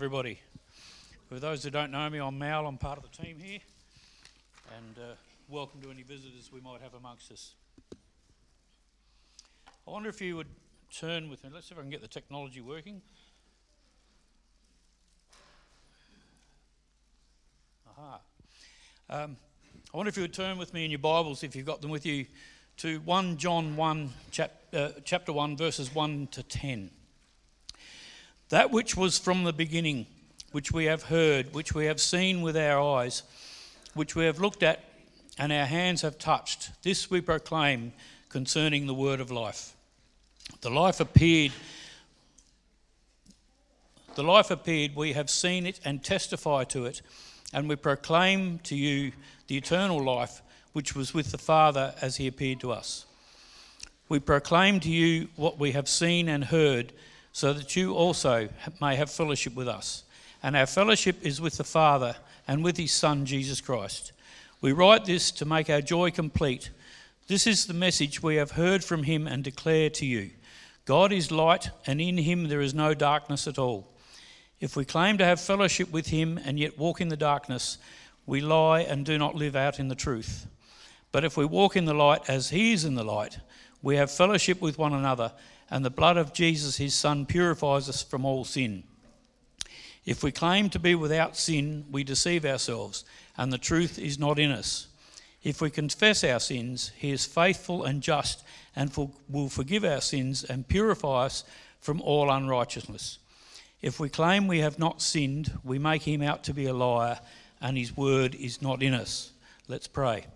everybody. For those who don't know me, I'm Mal. I'm part of the team here. And uh, welcome to any visitors we might have amongst us. I wonder if you would turn with me. Let's see if I can get the technology working. Aha. Um, I wonder if you would turn with me in your Bibles, if you've got them with you, to 1 John 1, chap, uh, chapter 1, verses 1 to 10. That which was from the beginning, which we have heard, which we have seen with our eyes, which we have looked at and our hands have touched, this we proclaim concerning the word of life. The life appeared. The life appeared, we have seen it and testify to it, and we proclaim to you the eternal life which was with the Father as he appeared to us. We proclaim to you what we have seen and heard so that you also may have fellowship with us. And our fellowship is with the Father and with his Son, Jesus Christ. We write this to make our joy complete. This is the message we have heard from him and declare to you God is light, and in him there is no darkness at all. If we claim to have fellowship with him and yet walk in the darkness, we lie and do not live out in the truth. But if we walk in the light as he is in the light, we have fellowship with one another and the blood of Jesus, his Son, purifies us from all sin. If we claim to be without sin, we deceive ourselves, and the truth is not in us. If we confess our sins, he is faithful and just and will forgive our sins and purify us from all unrighteousness. If we claim we have not sinned, we make him out to be a liar, and his word is not in us. Let's pray.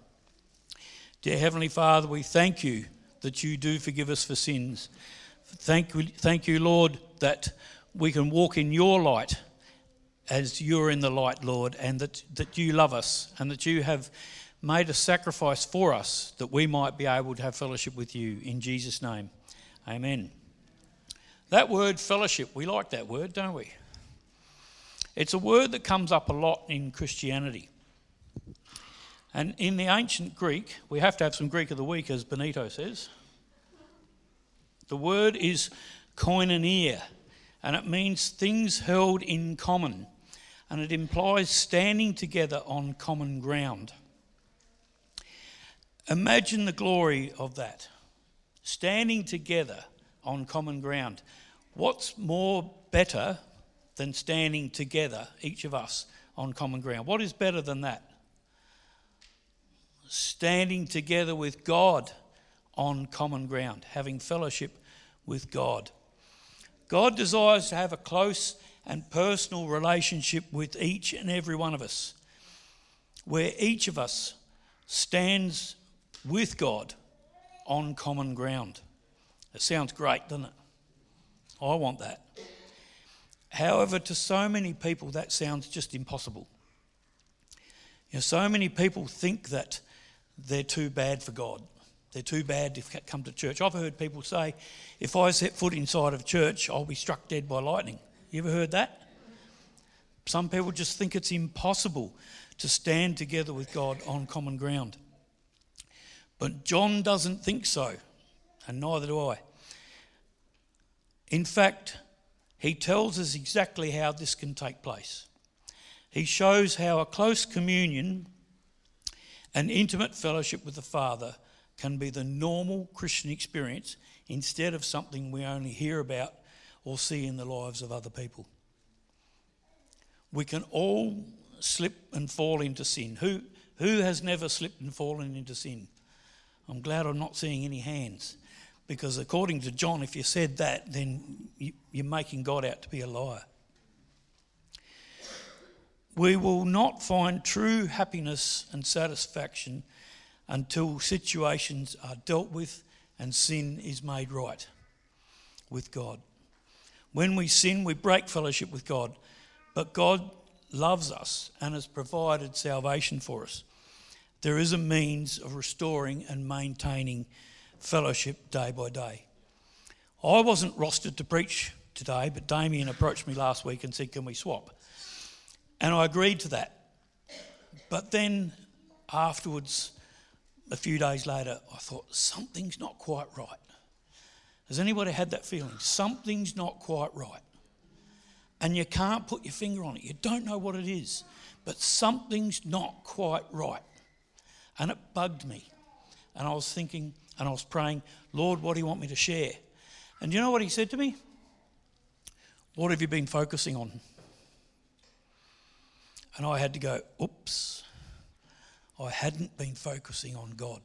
Dear Heavenly Father, we thank you that you do forgive us for sins. Thank you, thank you, Lord, that we can walk in your light as you're in the light, Lord, and that, that you love us and that you have made a sacrifice for us that we might be able to have fellowship with you. In Jesus' name, amen. That word fellowship, we like that word, don't we? It's a word that comes up a lot in Christianity. And in the ancient Greek, we have to have some Greek of the week, as Benito says. The word is koinonia, and it means things held in common, and it implies standing together on common ground. Imagine the glory of that standing together on common ground. What's more better than standing together, each of us, on common ground? What is better than that? Standing together with God on common ground, having fellowship with God. God desires to have a close and personal relationship with each and every one of us, where each of us stands with God on common ground. It sounds great, doesn't it? I want that. However, to so many people, that sounds just impossible. You know, so many people think that they're too bad for God. They're too bad to come to church. I've heard people say, if I set foot inside of church, I'll be struck dead by lightning. You ever heard that? Some people just think it's impossible to stand together with God on common ground. But John doesn't think so, and neither do I. In fact, he tells us exactly how this can take place. He shows how a close communion and intimate fellowship with the Father can be the normal Christian experience instead of something we only hear about or see in the lives of other people. We can all slip and fall into sin. Who, who has never slipped and fallen into sin? I'm glad I'm not seeing any hands because, according to John, if you said that, then you, you're making God out to be a liar. We will not find true happiness and satisfaction until situations are dealt with and sin is made right with God. When we sin, we break fellowship with God, but God loves us and has provided salvation for us. There is a means of restoring and maintaining fellowship day by day. I wasn't rostered to preach today, but Damien approached me last week and said, Can we swap? And I agreed to that. But then afterwards, a few days later, I thought, something's not quite right. Has anybody had that feeling? Something's not quite right. and you can't put your finger on it. You don't know what it is, but something's not quite right. And it bugged me. And I was thinking, and I was praying, Lord, what do you want me to share? And you know what he said to me? What have you been focusing on? And I had to go, oops, I hadn't been focusing on God.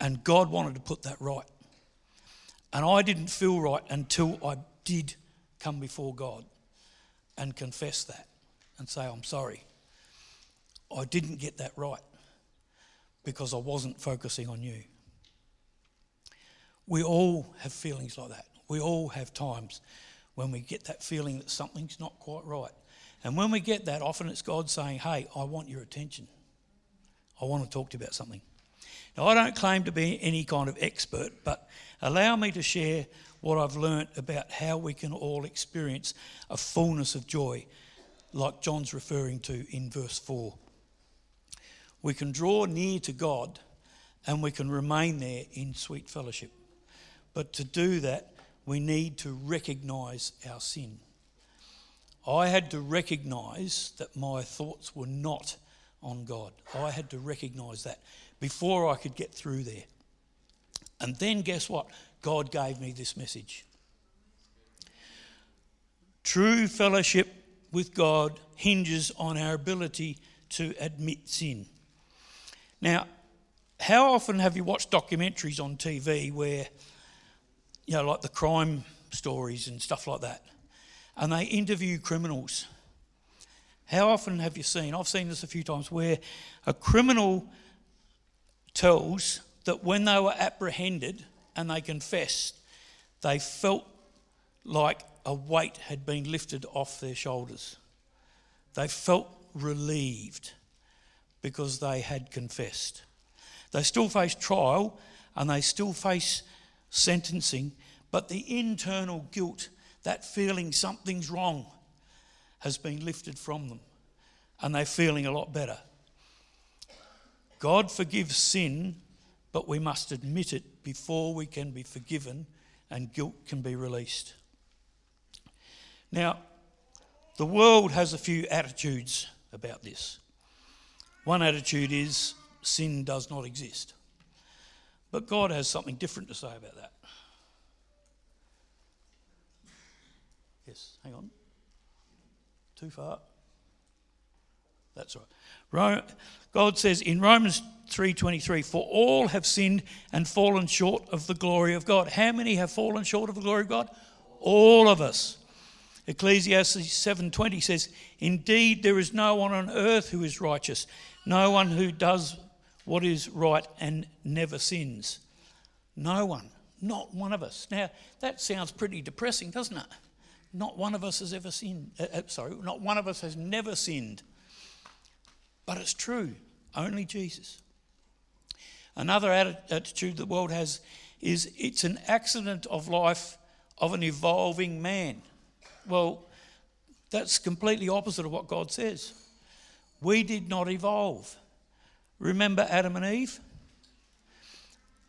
And God wanted to put that right. And I didn't feel right until I did come before God and confess that and say, I'm sorry. I didn't get that right because I wasn't focusing on you. We all have feelings like that. We all have times when we get that feeling that something's not quite right. And when we get that, often it's God saying, Hey, I want your attention. I want to talk to you about something. Now, I don't claim to be any kind of expert, but allow me to share what I've learnt about how we can all experience a fullness of joy, like John's referring to in verse 4. We can draw near to God and we can remain there in sweet fellowship. But to do that, we need to recognize our sin. I had to recognize that my thoughts were not on God. I had to recognize that before I could get through there. And then guess what? God gave me this message. True fellowship with God hinges on our ability to admit sin. Now, how often have you watched documentaries on TV where, you know, like the crime stories and stuff like that, and they interview criminals? How often have you seen, I've seen this a few times, where a criminal tells that when they were apprehended and they confessed, they felt like a weight had been lifted off their shoulders. They felt relieved because they had confessed. They still face trial and they still face sentencing, but the internal guilt, that feeling something's wrong, has been lifted from them and they're feeling a lot better. God forgives sin, but we must admit it before we can be forgiven and guilt can be released. Now, the world has a few attitudes about this. One attitude is sin does not exist. But God has something different to say about that. Hang on. Too far. That's right. God says in Romans 3:23, "For all have sinned and fallen short of the glory of God." How many have fallen short of the glory of God? All of us. Ecclesiastes 7:20 says, "Indeed there is no one on earth who is righteous, no one who does what is right and never sins. No one, not one of us." Now, that sounds pretty depressing, doesn't it? Not one of us has ever sinned. Uh, uh sorry, not one of us has never sinned. But it's true, only Jesus. Another attitude the world has is it's an accident of life of an evolving man. Well, that's completely opposite of what God says. We did not evolve. Remember Adam and Eve?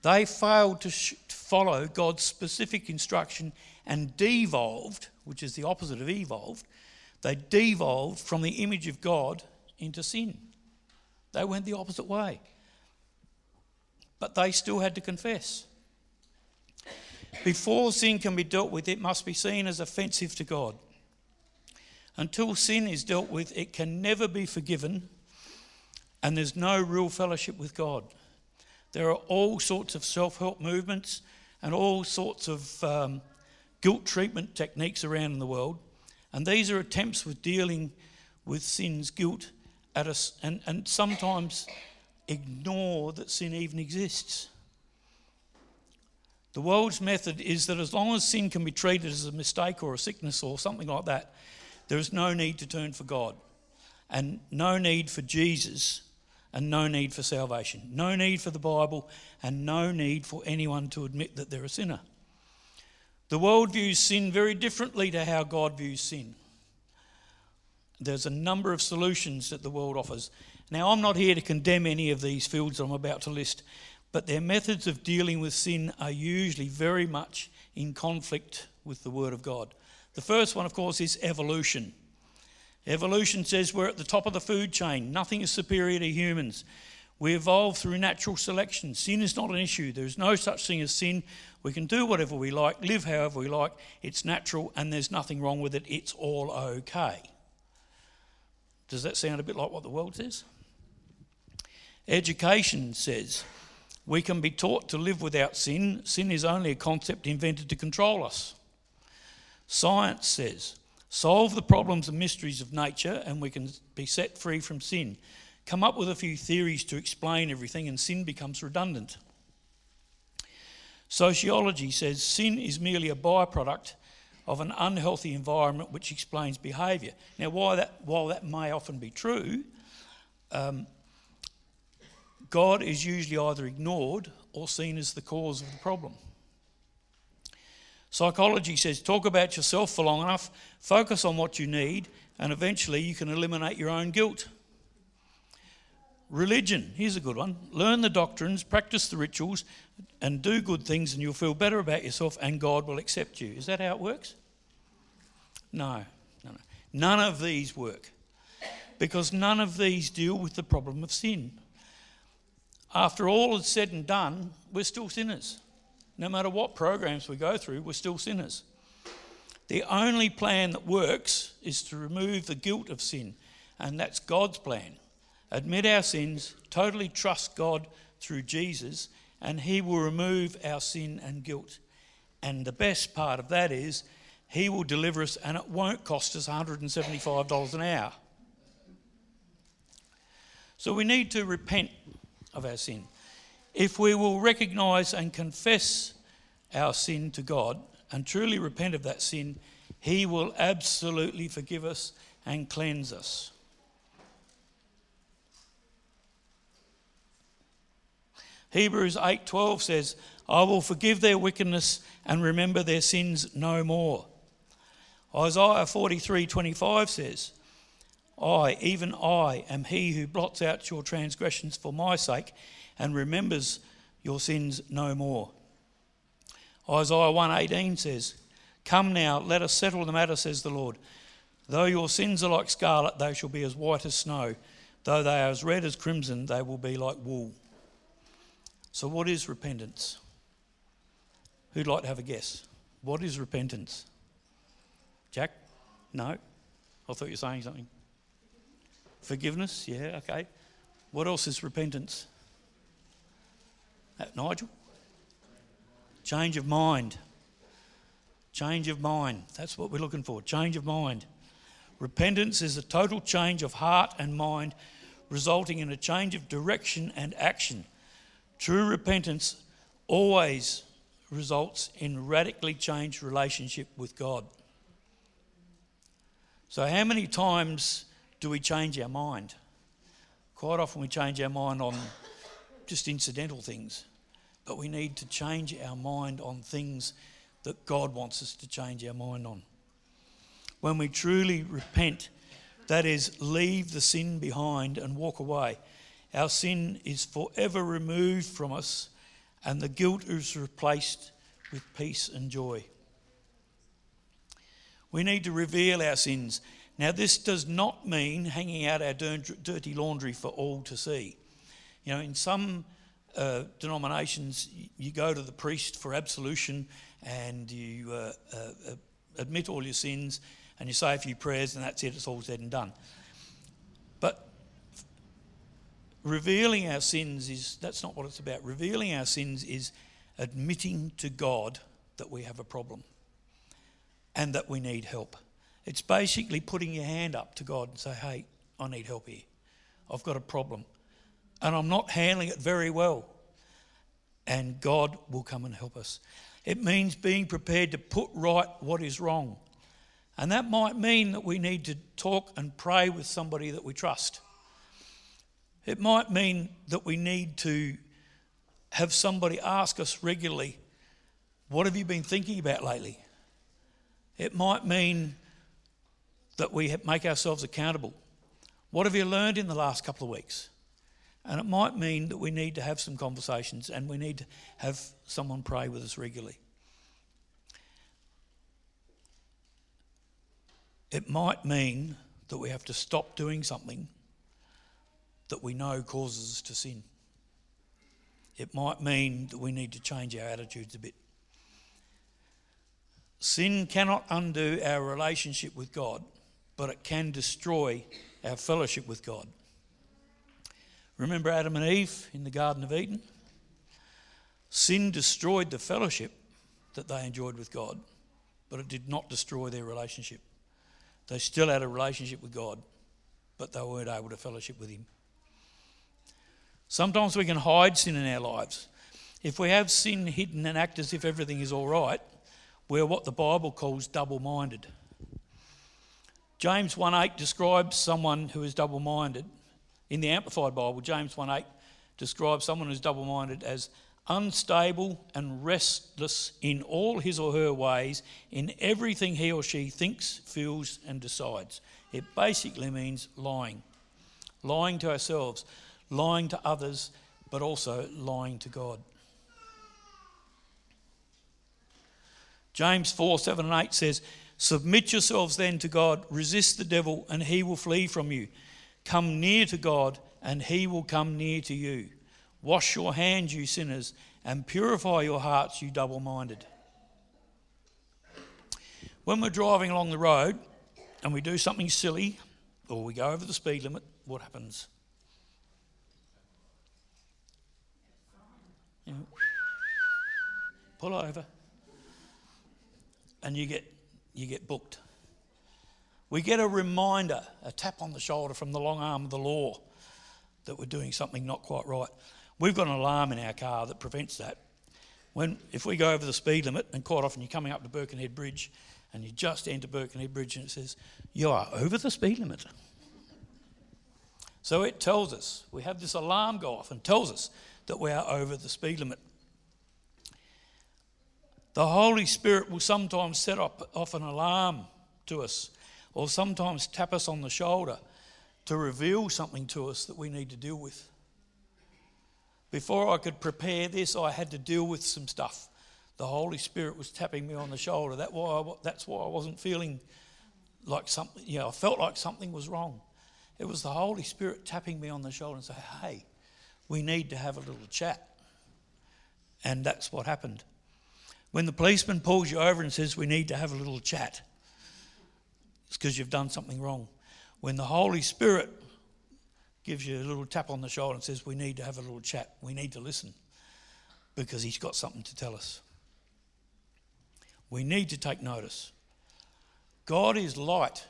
They failed to, sh- to follow God's specific instruction and devolved, which is the opposite of evolved. They devolved from the image of God into sin. They went the opposite way. But they still had to confess. Before sin can be dealt with, it must be seen as offensive to God. Until sin is dealt with, it can never be forgiven, and there's no real fellowship with God. There are all sorts of self help movements and all sorts of um, guilt treatment techniques around in the world, and these are attempts with dealing with sin's guilt at us, and, and sometimes ignore that sin even exists. The world's method is that as long as sin can be treated as a mistake or a sickness or something like that, there is no need to turn for God and no need for Jesus and no need for salvation, no need for the Bible, and no need for anyone to admit that they're a sinner. The world views sin very differently to how God views sin. There's a number of solutions that the world offers. Now, I'm not here to condemn any of these fields I'm about to list, but their methods of dealing with sin are usually very much in conflict with the Word of God. The first one, of course, is evolution. Evolution says we're at the top of the food chain. Nothing is superior to humans. We evolve through natural selection. Sin is not an issue. There is no such thing as sin. We can do whatever we like, live however we like. It's natural and there's nothing wrong with it. It's all okay. Does that sound a bit like what the world says? Education says we can be taught to live without sin. Sin is only a concept invented to control us. Science says solve the problems and mysteries of nature and we can be set free from sin. Come up with a few theories to explain everything and sin becomes redundant. Sociology says sin is merely a byproduct of an unhealthy environment which explains behaviour. Now, while that, while that may often be true, um, God is usually either ignored or seen as the cause of the problem. Psychology says talk about yourself for long enough, focus on what you need, and eventually you can eliminate your own guilt. Religion, here's a good one. Learn the doctrines, practice the rituals, and do good things, and you'll feel better about yourself, and God will accept you. Is that how it works? No, no, no. None of these work because none of these deal with the problem of sin. After all is said and done, we're still sinners. No matter what programs we go through, we're still sinners. The only plan that works is to remove the guilt of sin, and that's God's plan. Admit our sins, totally trust God through Jesus, and He will remove our sin and guilt. And the best part of that is, He will deliver us, and it won't cost us $175 an hour. So we need to repent of our sin. If we will recognise and confess our sin to God and truly repent of that sin, He will absolutely forgive us and cleanse us. Hebrews 8:12 says, "I will forgive their wickedness and remember their sins no more." Isaiah 43:25 says, "I, even I, am he who blots out your transgressions for my sake and remembers your sins no more." Isaiah 1:18 says, "Come now, let us settle the matter," says the Lord. Though your sins are like scarlet, they shall be as white as snow. Though they are as red as crimson, they will be like wool. So, what is repentance? Who'd like to have a guess? What is repentance? Jack? No? I thought you were saying something. Forgiveness? Yeah, okay. What else is repentance? Uh, Nigel? Change of mind. Change of mind. That's what we're looking for. Change of mind. Repentance is a total change of heart and mind, resulting in a change of direction and action. True repentance always results in radically changed relationship with God. So, how many times do we change our mind? Quite often we change our mind on just incidental things, but we need to change our mind on things that God wants us to change our mind on. When we truly repent, that is, leave the sin behind and walk away, our sin is forever removed from us, and the guilt is replaced with peace and joy. We need to reveal our sins. Now, this does not mean hanging out our dirty laundry for all to see. You know, in some uh, denominations, you go to the priest for absolution and you uh, uh, admit all your sins and you say a few prayers, and that's it, it's all said and done. But revealing our sins is that's not what it's about. Revealing our sins is admitting to God that we have a problem and that we need help. It's basically putting your hand up to God and say, "Hey, I need help here. I've got a problem and I'm not handling it very well." And God will come and help us. It means being prepared to put right what is wrong. And that might mean that we need to talk and pray with somebody that we trust. It might mean that we need to have somebody ask us regularly, What have you been thinking about lately? It might mean that we make ourselves accountable. What have you learned in the last couple of weeks? And it might mean that we need to have some conversations and we need to have someone pray with us regularly. It might mean that we have to stop doing something that we know causes us to sin. It might mean that we need to change our attitudes a bit. Sin cannot undo our relationship with God, but it can destroy our fellowship with God. Remember Adam and Eve in the Garden of Eden? Sin destroyed the fellowship that they enjoyed with God, but it did not destroy their relationship. They still had a relationship with God, but they weren't able to fellowship with Him. Sometimes we can hide sin in our lives. If we have sin hidden and act as if everything is all right, we're what the Bible calls double minded. James 1:8 describes someone who is double minded. In the Amplified Bible, James 1:8 describes someone who's double minded as unstable and restless in all his or her ways, in everything he or she thinks, feels, and decides. It basically means lying. Lying to ourselves, lying to others, but also lying to God. James 4 7 and 8 says, Submit yourselves then to God, resist the devil, and he will flee from you. Come near to God, and he will come near to you. Wash your hands, you sinners, and purify your hearts, you double minded. When we're driving along the road and we do something silly or we go over the speed limit, what happens? You know, pull over and you get, you get booked. We get a reminder, a tap on the shoulder from the long arm of the law that we're doing something not quite right. We've got an alarm in our car that prevents that. When, if we go over the speed limit, and quite often you're coming up to Birkenhead Bridge and you just enter Birkenhead Bridge and it says, You are over the speed limit. So it tells us, we have this alarm go off and tells us that we are over the speed limit. The Holy Spirit will sometimes set up, off an alarm to us or sometimes tap us on the shoulder to reveal something to us that we need to deal with. Before I could prepare this, I had to deal with some stuff. The Holy Spirit was tapping me on the shoulder. That why I, that's why I wasn't feeling like something, you know, I felt like something was wrong. It was the Holy Spirit tapping me on the shoulder and saying, hey, we need to have a little chat. And that's what happened. When the policeman pulls you over and says, we need to have a little chat, it's because you've done something wrong. When the Holy Spirit gives you a little tap on the shoulder and says, We need to have a little chat, we need to listen because He's got something to tell us. We need to take notice. God is light,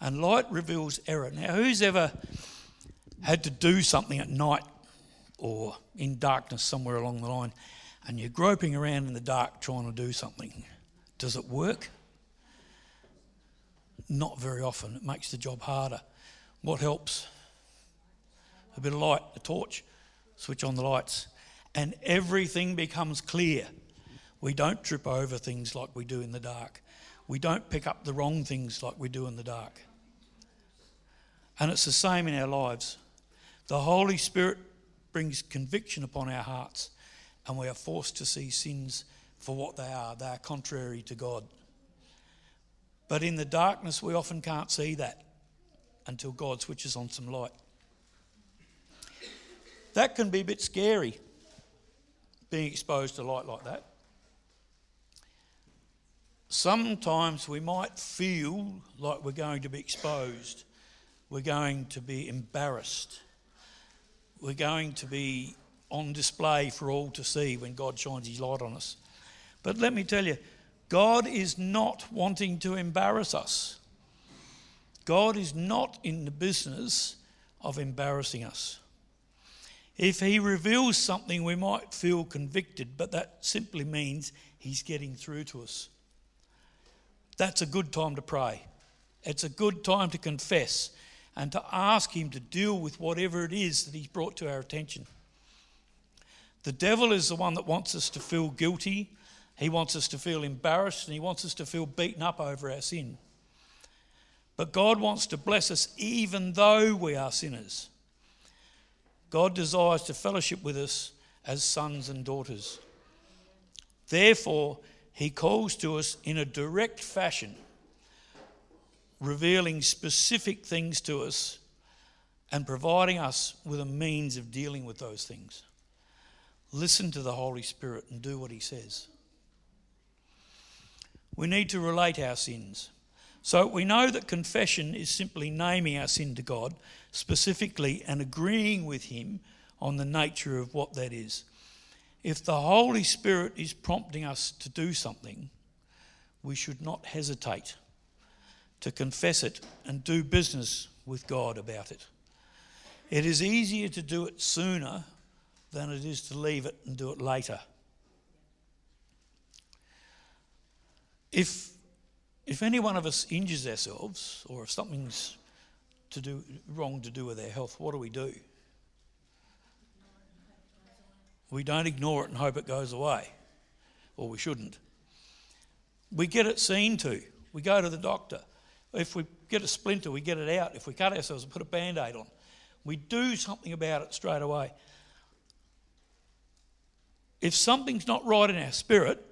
and light reveals error. Now, who's ever had to do something at night or in darkness somewhere along the line and you're groping around in the dark trying to do something? Does it work? Not very often. It makes the job harder. What helps? A bit of light, a torch, switch on the lights, and everything becomes clear. We don't trip over things like we do in the dark. We don't pick up the wrong things like we do in the dark. And it's the same in our lives. The Holy Spirit brings conviction upon our hearts, and we are forced to see sins for what they are. They are contrary to God. But in the darkness, we often can't see that until God switches on some light. That can be a bit scary, being exposed to light like that. Sometimes we might feel like we're going to be exposed, we're going to be embarrassed, we're going to be on display for all to see when God shines His light on us. But let me tell you, God is not wanting to embarrass us. God is not in the business of embarrassing us. If He reveals something, we might feel convicted, but that simply means He's getting through to us. That's a good time to pray. It's a good time to confess and to ask Him to deal with whatever it is that He's brought to our attention. The devil is the one that wants us to feel guilty he wants us to feel embarrassed and he wants us to feel beaten up over our sin. But God wants to bless us even though we are sinners. God desires to fellowship with us as sons and daughters. Therefore, he calls to us in a direct fashion. revealing specific things to us and providing us with a means of dealing with those things. Listen to the Holy Spirit and do what He says. We need to relate our sins. So we know that confession is simply naming our sin to God specifically and agreeing with Him on the nature of what that is. If the Holy Spirit is prompting us to do something, we should not hesitate to confess it and do business with God about it. It is easier to do it sooner than it is to leave it and do it later. If, if any one of us injures ourselves or if something's to do, wrong to do with our health, what do we do? We don't ignore it and hope it goes away, or we shouldn't. We get it seen to. We go to the doctor. If we get a splinter, we get it out. If we cut ourselves and put a band aid on, we do something about it straight away. If something's not right in our spirit,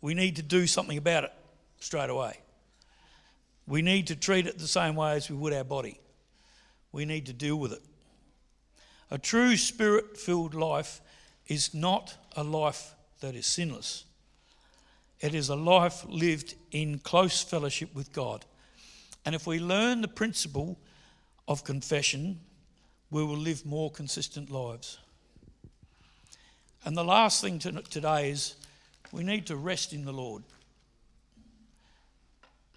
we need to do something about it straight away. We need to treat it the same way as we would our body. We need to deal with it. A true spirit filled life is not a life that is sinless. It is a life lived in close fellowship with God. And if we learn the principle of confession, we will live more consistent lives. And the last thing to, today is we need to rest in the Lord.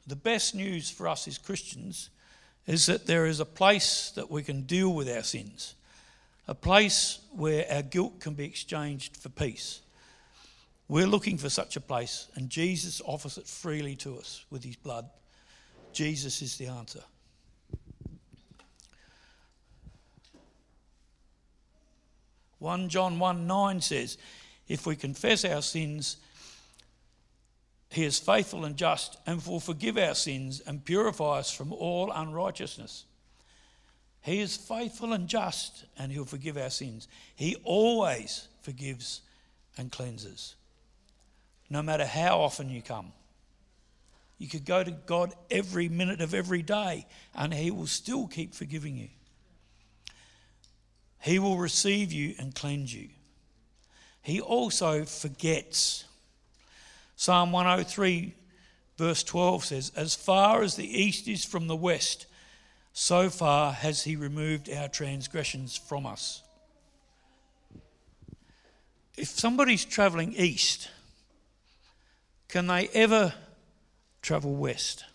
The best news for us as Christians is that there is a place that we can deal with our sins, a place where our guilt can be exchanged for peace. We're looking for such a place, and Jesus offers it freely to us with his blood. Jesus is the answer. One John 1 9 says, If we confess our sins, he is faithful and just and will forgive our sins and purify us from all unrighteousness. He is faithful and just and he'll forgive our sins. He always forgives and cleanses, no matter how often you come. You could go to God every minute of every day and he will still keep forgiving you. He will receive you and cleanse you. He also forgets. Psalm 103, verse 12 says, As far as the east is from the west, so far has he removed our transgressions from us. If somebody's travelling east, can they ever travel west?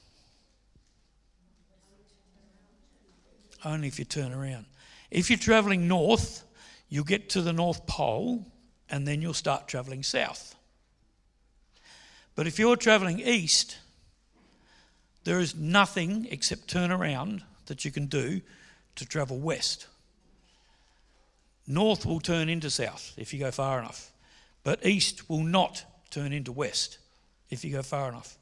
Only if you turn around. If you're travelling north, you'll get to the North Pole and then you'll start travelling south. But if you're travelling east, there is nothing except turn around that you can do to travel west. North will turn into south if you go far enough, but east will not turn into west if you go far enough.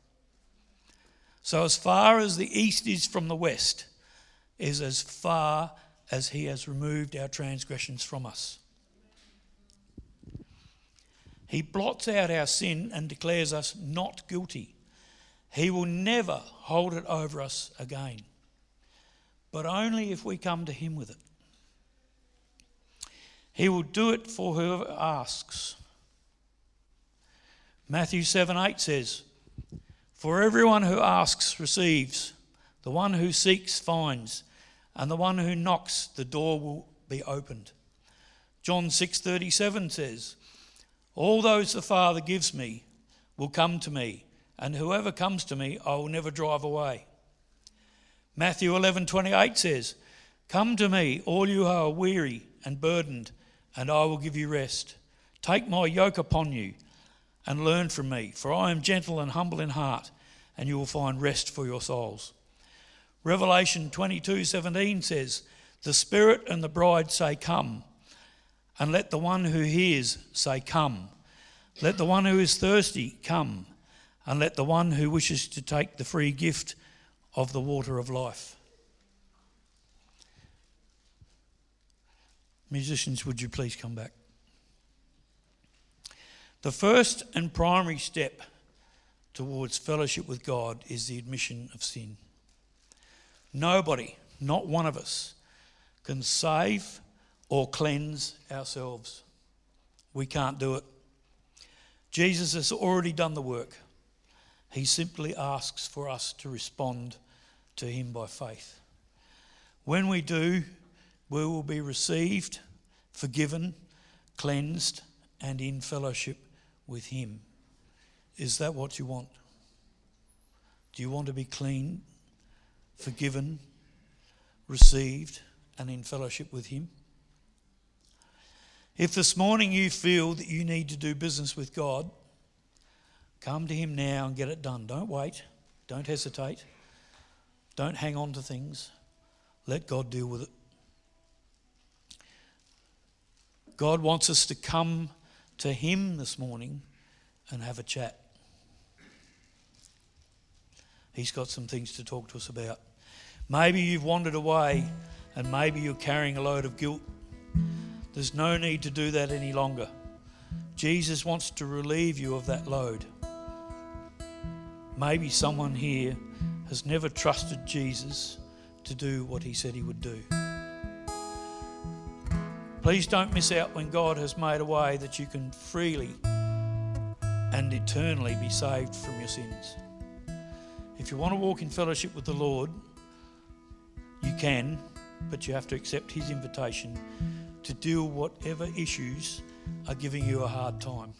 So, as far as the east is from the west, is as far as he has removed our transgressions from us. He blots out our sin and declares us not guilty. He will never hold it over us again, but only if we come to Him with it. He will do it for whoever asks. Matthew 7 8 says, For everyone who asks receives, the one who seeks finds, and the one who knocks, the door will be opened. John 6:37 says, all those the Father gives me will come to me, and whoever comes to me, I will never drive away. Matthew 11:28 says, "Come to me, all you who are weary and burdened, and I will give you rest. Take my yoke upon you and learn from me, for I am gentle and humble in heart, and you will find rest for your souls." Revelation 22:17 says, "The Spirit and the bride say, Come." And let the one who hears say, Come. Let the one who is thirsty come. And let the one who wishes to take the free gift of the water of life. Musicians, would you please come back? The first and primary step towards fellowship with God is the admission of sin. Nobody, not one of us, can save or cleanse ourselves. We can't do it. Jesus has already done the work. He simply asks for us to respond to Him by faith. When we do, we will be received, forgiven, cleansed, and in fellowship with Him. Is that what you want? Do you want to be clean, forgiven, received, and in fellowship with Him? If this morning you feel that you need to do business with God, come to Him now and get it done. Don't wait, don't hesitate, don't hang on to things. Let God deal with it. God wants us to come to Him this morning and have a chat. He's got some things to talk to us about. Maybe you've wandered away and maybe you're carrying a load of guilt. There's no need to do that any longer. Jesus wants to relieve you of that load. Maybe someone here has never trusted Jesus to do what he said he would do. Please don't miss out when God has made a way that you can freely and eternally be saved from your sins. If you want to walk in fellowship with the Lord, you can, but you have to accept His invitation to deal whatever issues are giving you a hard time.